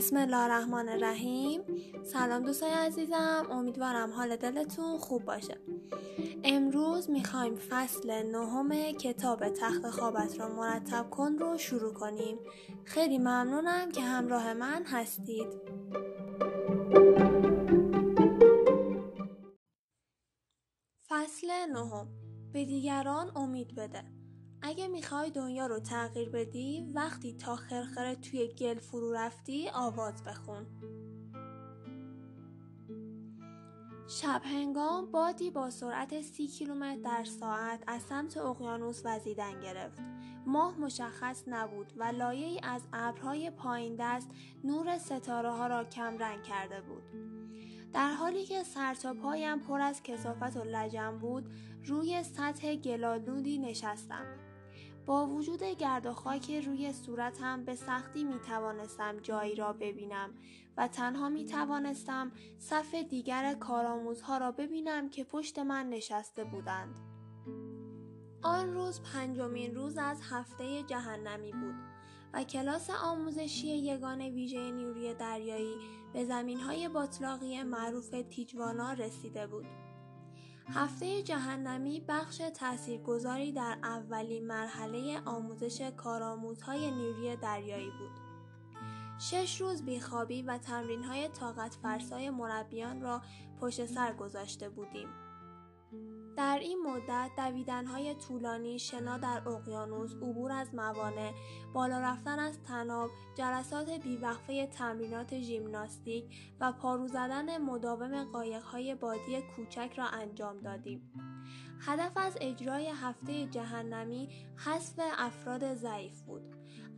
بسم الله الرحمن الرحیم. سلام دوستای عزیزم امیدوارم حال دلتون خوب باشه. امروز می‌خوایم فصل نهم کتاب تخت خوابت را مرتب کن رو شروع کنیم. خیلی ممنونم که همراه من هستید. فصل نهم. به دیگران امید بده. اگه می‌خوای دنیا رو تغییر بدی وقتی تا خرخره توی گل فرو رفتی آواز بخون شب هنگام بادی با سرعت سی کیلومتر در ساعت از سمت اقیانوس وزیدن گرفت. ماه مشخص نبود و لایه ای از ابرهای پایین دست نور ستاره ها را کم رنگ کرده بود. در حالی که سر تا پایم پر از کسافت و لجم بود روی سطح گلالودی نشستم. با وجود گرد و خاک روی صورتم به سختی می توانستم جایی را ببینم و تنها می توانستم صف دیگر کارآموزها را ببینم که پشت من نشسته بودند. آن روز پنجمین روز از هفته جهنمی بود و کلاس آموزشی یگان ویژه نیروی دریایی به زمین های باطلاقی معروف تیجوانا رسیده بود. هفته جهنمی بخش تاثیرگذاری در اولین مرحله آموزش کارآموزهای نیروی دریایی بود. شش روز بیخوابی و تمرینهای طاقت فرسای مربیان را پشت سر گذاشته بودیم. در این مدت دویدنهای طولانی شنا در اقیانوس عبور از موانع بالا رفتن از تناب جلسات بیوقفه تمرینات ژیمناستیک و پارو زدن مداوم قایقهای بادی کوچک را انجام دادیم. هدف از اجرای هفته جهنمی حذف افراد ضعیف بود.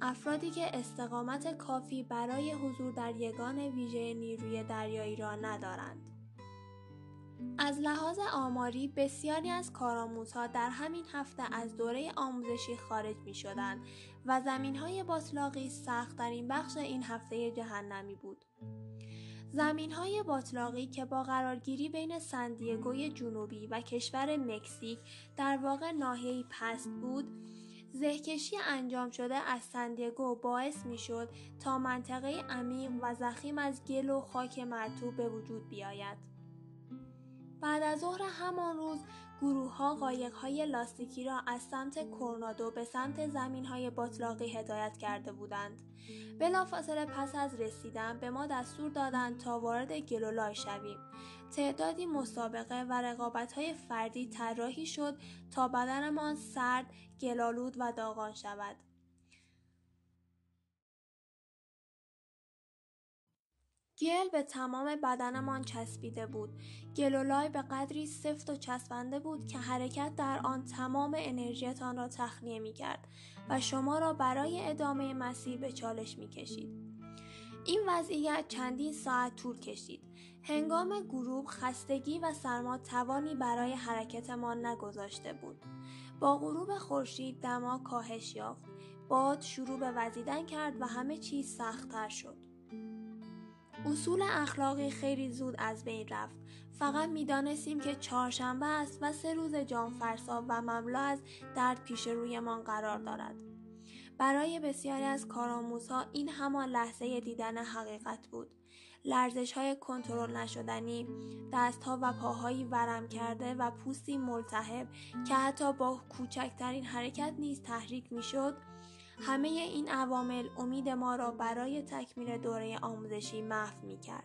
افرادی که استقامت کافی برای حضور در یگان ویژه نیروی دریایی را ندارند. از لحاظ آماری بسیاری از کارآموزها در همین هفته از دوره آموزشی خارج می شدند و زمین های باطلاقی این بخش این هفته جهنمی بود. زمین های باطلاقی که با قرارگیری بین سندیگوی جنوبی و کشور مکزیک در واقع ناحیه‌ای پست بود، زهکشی انجام شده از سندیگو باعث می شد تا منطقه عمیق و زخیم از گل و خاک مرتوب به وجود بیاید. بعد از ظهر همان روز گروه ها قایق های لاستیکی را از سمت کورنادو به سمت زمین های باطلاقی هدایت کرده بودند. بلافاصله پس از رسیدن به ما دستور دادند تا وارد گلولای شویم. تعدادی مسابقه و رقابت های فردی طراحی شد تا بدنمان سرد، گلالود و داغان شود. گل به تمام بدنمان چسبیده بود. گلولای به قدری سفت و چسبنده بود که حرکت در آن تمام انرژیتان را تخلیه می کرد و شما را برای ادامه مسیر به چالش می کشید. این وضعیت چندین ساعت طول کشید. هنگام غروب خستگی و سرما توانی برای حرکتمان نگذاشته بود. با غروب خورشید دما کاهش یافت. باد شروع به وزیدن کرد و همه چیز سختتر شد. اصول اخلاقی خیلی زود از بین رفت. فقط می‌دانستیم که چهارشنبه است و سه روز جانفرسا و مملو از درد پیش رویمان قرار دارد. برای بسیاری از کارآموزها این همان لحظه دیدن حقیقت بود. لرزش های کنترل نشدنی، دستها و پاهایی ورم کرده و پوستی ملتهب که حتی با کوچکترین حرکت نیز تحریک می‌شد، همه این عوامل امید ما را برای تکمیل دوره آموزشی محو می کرد.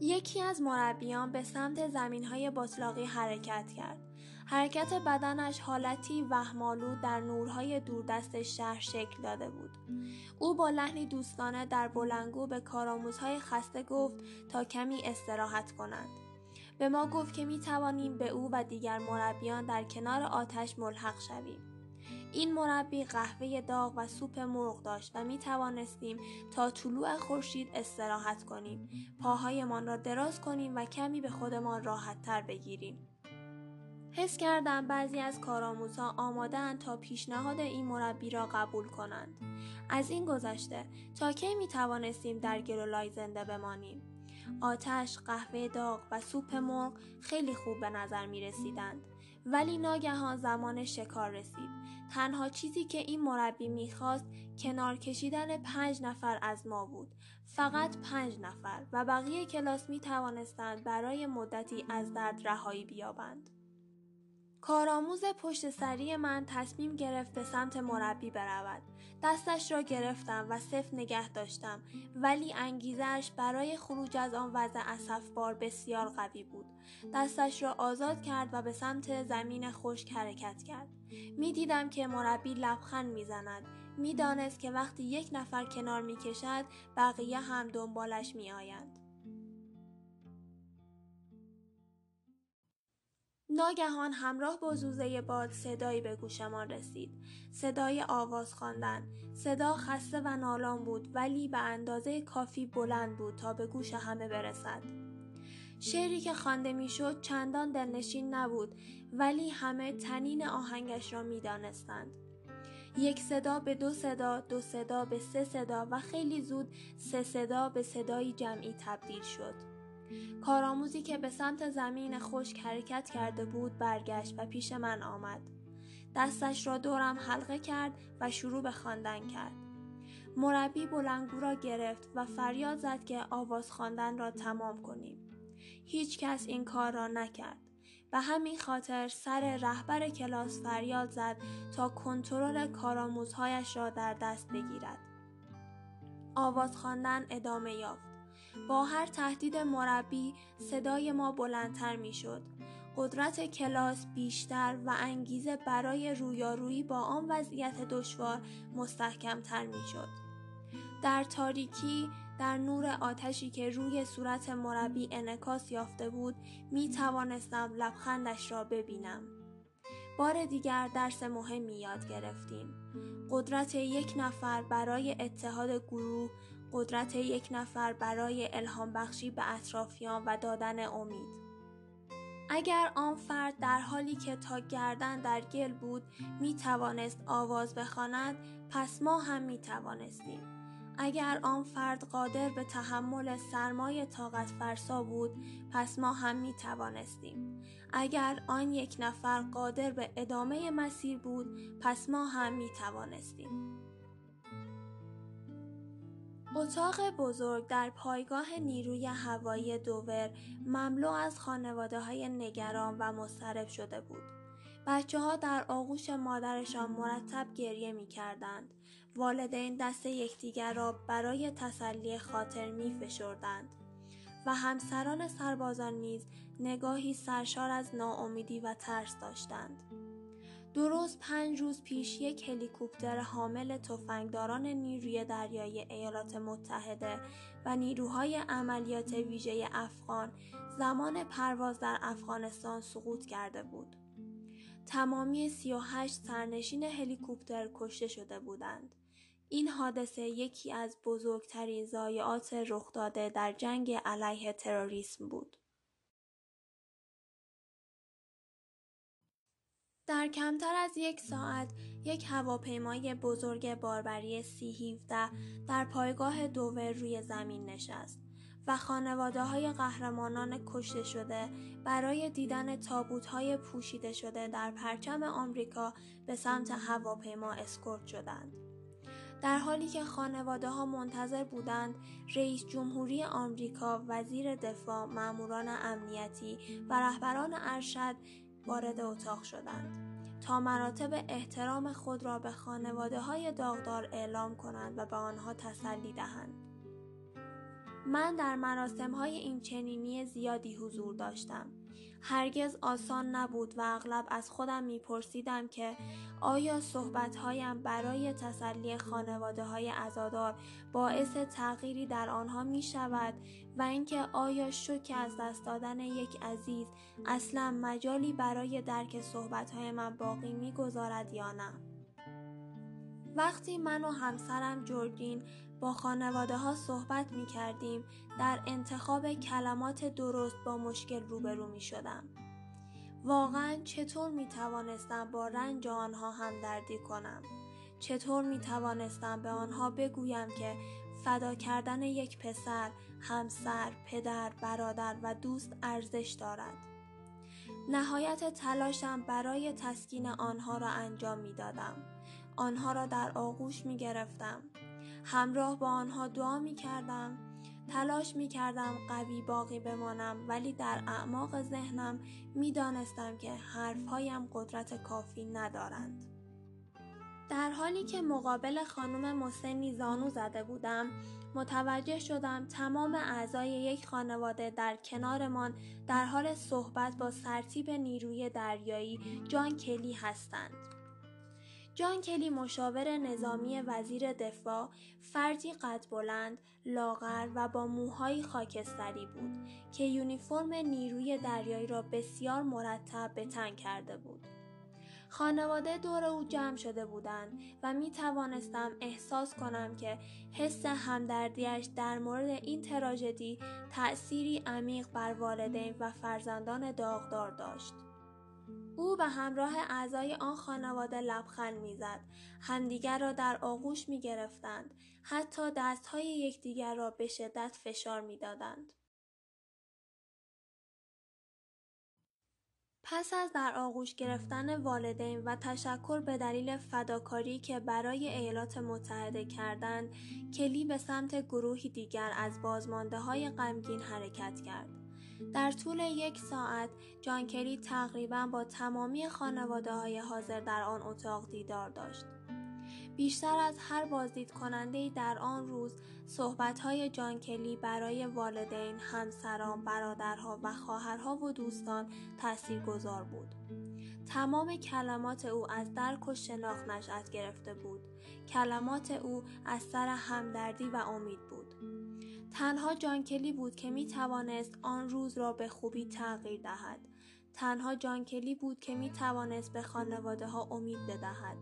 یکی از مربیان به سمت زمین های باطلاقی حرکت کرد. حرکت بدنش حالتی وهمالود در نورهای دوردست شهر شکل داده بود. او با لحنی دوستانه در بلنگو به کارآموزهای خسته گفت تا کمی استراحت کنند. به ما گفت که می توانیم به او و دیگر مربیان در کنار آتش ملحق شویم. این مربی قهوه داغ و سوپ مرغ داشت و می توانستیم تا طلوع خورشید استراحت کنیم. پاهایمان را دراز کنیم و کمی به خودمان راحت تر بگیریم. حس کردم بعضی از کارآموزها آمادهاند تا پیشنهاد این مربی را قبول کنند. از این گذشته تا کی می توانستیم در گرولای زنده بمانیم. آتش، قهوه داغ و سوپ مرغ خیلی خوب به نظر می رسیدند. ولی ناگهان زمان شکار رسید. تنها چیزی که این مربی می‌خواست کنار کشیدن پنج نفر از ما بود. فقط پنج نفر و بقیه کلاس می توانستند برای مدتی از درد رهایی بیابند. کارآموز پشت سری من تصمیم گرفت به سمت مربی برود. دستش را گرفتم و صف نگه داشتم ولی انگیزش برای خروج از آن وضع بار بسیار قوی بود. دستش را آزاد کرد و به سمت زمین خشک حرکت کرد. می دیدم که مربی لبخند می زند. می دانست که وقتی یک نفر کنار می کشد بقیه هم دنبالش می آیند. ناگهان همراه با زوزه باد صدایی به گوشمان رسید. صدای آواز خواندن. صدا خسته و نالان بود ولی به اندازه کافی بلند بود تا به گوش همه برسد. شعری که خوانده می‌شد چندان دلنشین نبود ولی همه تنین آهنگش را می‌دانستند. یک صدا به دو صدا، دو صدا به سه صدا و خیلی زود سه صدا به صدایی جمعی تبدیل شد. کارآموزی که به سمت زمین خشک حرکت کرده بود برگشت و پیش من آمد. دستش را دورم حلقه کرد و شروع به خواندن کرد. مربی بلنگو را گرفت و فریاد زد که آواز خواندن را تمام کنیم. هیچ کس این کار را نکرد. به همین خاطر سر رهبر کلاس فریاد زد تا کنترل کارآموزهایش را در دست بگیرد. آواز خواندن ادامه یافت. با هر تهدید مربی صدای ما بلندتر می شد. قدرت کلاس بیشتر و انگیزه برای رویارویی با آن وضعیت دشوار مستحکمتر می شد. در تاریکی در نور آتشی که روی صورت مربی انکاس یافته بود می توانستم لبخندش را ببینم. بار دیگر درس مهمی یاد گرفتیم. قدرت یک نفر برای اتحاد گروه قدرت یک نفر برای الهام بخشی به اطرافیان و دادن امید. اگر آن فرد در حالی که تا گردن در گل بود می توانست آواز بخواند پس ما هم می توانستیم. اگر آن فرد قادر به تحمل سرمای طاقت فرسا بود پس ما هم می توانستیم. اگر آن یک نفر قادر به ادامه مسیر بود پس ما هم می توانستیم. اتاق بزرگ در پایگاه نیروی هوایی دوور مملو از خانواده های نگران و مضطرب شده بود. بچه ها در آغوش مادرشان مرتب گریه می کردند. والدین دست یکدیگر را برای تسلی خاطر می فشردند. و همسران سربازان نیز نگاهی سرشار از ناامیدی و ترس داشتند. درست پنج روز پیش یک هلیکوپتر حامل تفنگداران نیروی دریایی ایالات متحده و نیروهای عملیات ویژه افغان زمان پرواز در افغانستان سقوط کرده بود. تمامی 38 سرنشین هلیکوپتر کشته شده بودند. این حادثه یکی از بزرگترین ضایعات رخ داده در جنگ علیه تروریسم بود. در کمتر از یک ساعت یک هواپیمای بزرگ باربری سی در پایگاه دوور روی زمین نشست و خانواده های قهرمانان کشته شده برای دیدن تابوت های پوشیده شده در پرچم آمریکا به سمت هواپیما اسکورت شدند. در حالی که خانواده ها منتظر بودند رئیس جمهوری آمریکا، وزیر دفاع، ماموران امنیتی و رهبران ارشد وارد اتاق شدند تا مراتب احترام خود را به خانواده های داغدار اعلام کنند و به آنها تسلی دهند. من در مراسم های این چنینی زیادی حضور داشتم. هرگز آسان نبود و اغلب از خودم میپرسیدم که آیا صحبتهایم برای تسلی خانواده های ازادار باعث تغییری در آنها می شود و اینکه آیا شوک از دست دادن یک عزیز اصلا مجالی برای درک صحبتهای من باقی می‌گذارد یا نه؟ وقتی من و همسرم جورجین با خانواده ها صحبت می کردیم در انتخاب کلمات درست با مشکل روبرو می شدم. واقعا چطور می توانستم با رنج آنها همدردی کنم؟ چطور می توانستم به آنها بگویم که فدا کردن یک پسر، همسر، پدر، برادر و دوست ارزش دارد؟ نهایت تلاشم برای تسکین آنها را انجام می دادم. آنها را در آغوش می گرفتم. همراه با آنها دعا می کردم. تلاش می کردم قوی باقی بمانم ولی در اعماق ذهنم می دانستم که حرفهایم قدرت کافی ندارند. در حالی که مقابل خانم مسنی زانو زده بودم متوجه شدم تمام اعضای یک خانواده در کنارمان در حال صحبت با سرتیب نیروی دریایی جان کلی هستند. جان کلی مشاور نظامی وزیر دفاع فردی قد بلند، لاغر و با موهای خاکستری بود که یونیفرم نیروی دریایی را بسیار مرتب به تن کرده بود. خانواده دور او جمع شده بودند و می توانستم احساس کنم که حس همدردیش در مورد این تراژدی تأثیری عمیق بر والدین و فرزندان داغدار داشت. او به همراه اعضای آن خانواده لبخند می‌زد. همدیگر را در آغوش می گرفتند حتی دستهای یکدیگر را به شدت فشار می‌دادند. پس از در آغوش گرفتن والدین و تشکر به دلیل فداکاری که برای ایالات متحده کردند کلی به سمت گروهی دیگر از بازمانده های غمگین حرکت کرد. در طول یک ساعت جان کلی تقریبا با تمامی خانواده های حاضر در آن اتاق دیدار داشت بیشتر از هر بازدید کننده در آن روز صحبت های جان کلی برای والدین، همسران، برادرها و خواهرها و دوستان گذار بود. تمام کلمات او از درک و شناخت نشأت گرفته بود. کلمات او از سر همدردی و امید بود. تنها جان کلی بود که می توانست آن روز را به خوبی تغییر دهد. تنها جان کلی بود که می توانست به خانواده ها امید بدهد.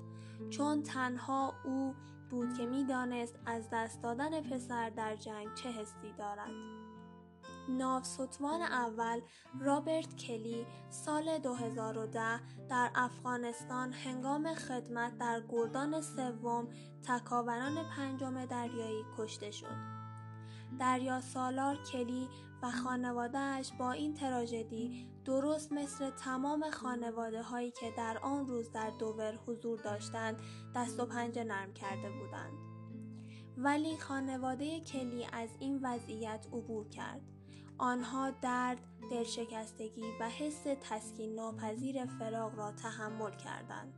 چون تنها او بود که می‌دانست از دست دادن پسر در جنگ چه حسی دارد. ناوستوان اول رابرت کلی سال 2010 در افغانستان هنگام خدمت در گردان سوم تکاوران پنجم دریایی کشته شد. دریا سالار کلی و خانوادهش با این تراژدی درست مثل تمام خانواده هایی که در آن روز در دوور حضور داشتند دست و پنجه نرم کرده بودند. ولی خانواده کلی از این وضعیت عبور کرد. آنها درد، دلشکستگی و حس تسکین ناپذیر فراغ را تحمل کردند.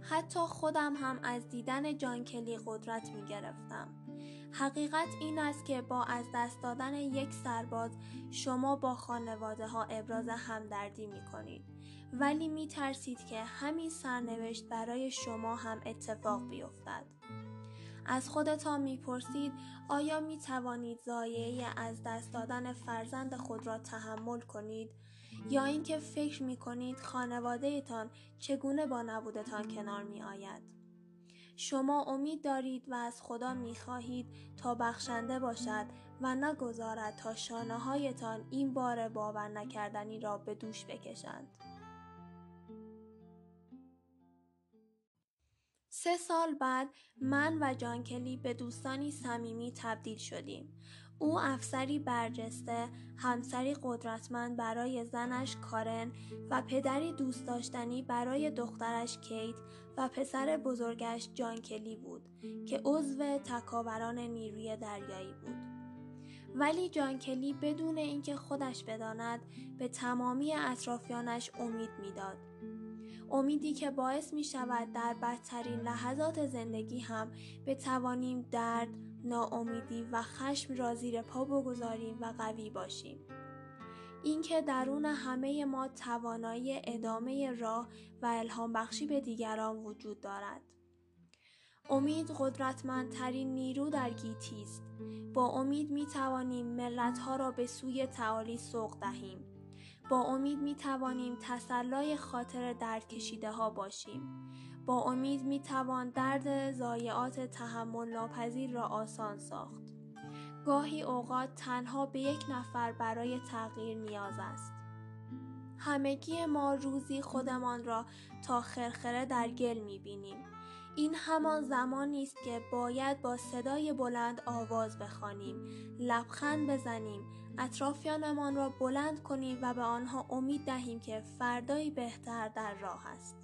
حتی خودم هم از دیدن جان کلی قدرت می گرفتم. حقیقت این است که با از دست دادن یک سرباز شما با خانواده ها ابراز همدردی می کنید. ولی می ترسید که همین سرنوشت برای شما هم اتفاق بیفتد. از خودتان می‌پرسید آیا می توانید زایعه از دست دادن فرزند خود را تحمل کنید یا اینکه فکر می کنید خانوادهتان چگونه با نبودتان کنار می آید؟ شما امید دارید و از خدا می خواهید تا بخشنده باشد و نگذارد تا شانه هایتان این بار باور نکردنی را به دوش بکشند. سه سال بعد من و جانکلی به دوستانی صمیمی تبدیل شدیم. او افسری برجسته، همسری قدرتمند برای زنش کارن و پدری دوست داشتنی برای دخترش کیت و پسر بزرگش جان کلی بود که عضو تکاوران نیروی دریایی بود. ولی جان کلی بدون اینکه خودش بداند به تمامی اطرافیانش امید می‌داد. امیدی که باعث می شود در بدترین لحظات زندگی هم بتوانیم درد، ناامیدی و خشم را زیر پا بگذاریم و قوی باشیم. اینکه درون همه ما توانایی ادامه راه و الهام بخشی به دیگران وجود دارد. امید قدرتمندترین نیرو در گیتی است. با امید می توانیم ملت ها را به سوی تعالی سوق دهیم. با امید می توانیم تسلای خاطر درد کشیده ها باشیم. امید می توان درد ضایعات تحمل ناپذیر را آسان ساخت. گاهی اوقات تنها به یک نفر برای تغییر نیاز است. همگی ما روزی خودمان را تا خرخره در گل می بینیم. این همان زمانی است که باید با صدای بلند آواز بخوانیم، لبخند بزنیم، اطرافیانمان را بلند کنیم و به آنها امید دهیم که فردایی بهتر در راه است.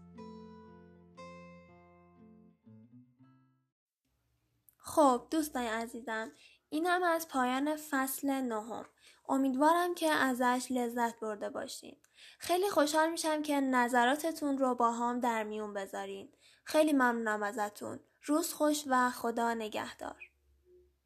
خب دوستان عزیزم این هم از پایان فصل نهم. امیدوارم که ازش لذت برده باشین. خیلی خوشحال میشم که نظراتتون رو با هم در میون بذارین. خیلی ممنونم ازتون. روز خوش و خدا نگهدار.